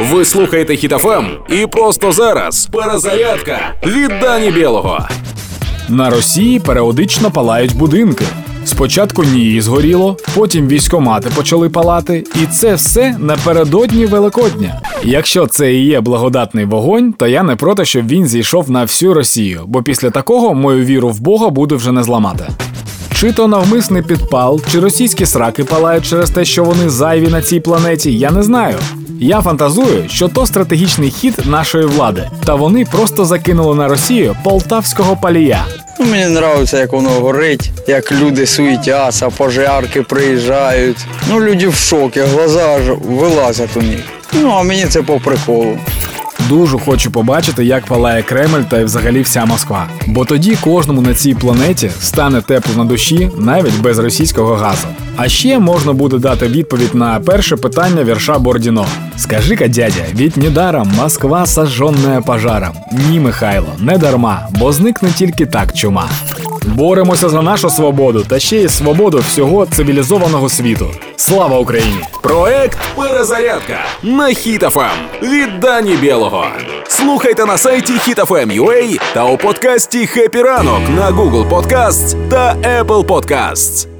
Ви слухаєте Хітофем і просто зараз перезарядка від Дані Білого. На Росії періодично палають будинки. Спочатку НІІ згоріло, потім військомати почали палати, і це все напередодні Великодня. Якщо це і є благодатний вогонь, то я не проти, щоб він зійшов на всю Росію, бо після такого мою віру в Бога буде вже не зламати. Чи то навмисний підпал, чи російські сраки палають через те, що вони зайві на цій планеті, я не знаю. Я фантазую, що то стратегічний хід нашої влади, та вони просто закинули на Росію полтавського палія. Ну, мені подобається, як воно горить, як люди суетяться, пожарки приїжджають. Ну, люди в шокі, глаза аж вилазять у них. Ну, а мені це по приколу. Дуже хочу побачити, як палає Кремль та й взагалі вся Москва. Бо тоді кожному на цій планеті стане тепло на душі навіть без російського газу. А ще можна буде дати відповідь на перше питання вірша Бордіно. Скажи-ка, дядя, ведь недаром Москва сожженная пожаром. Ні, Михайло, не дарма, бо зникне тільки так чума. Боремося за нашу свободу та ще й свободу всього цивілізованого світу. Слава Україні! Проект Перезарядка на Хітофем від Дані Білого. Слухайте на сайті HitFM.ua та у подкасті Хепі ранок» на Google Podcasts та Apple Podcasts.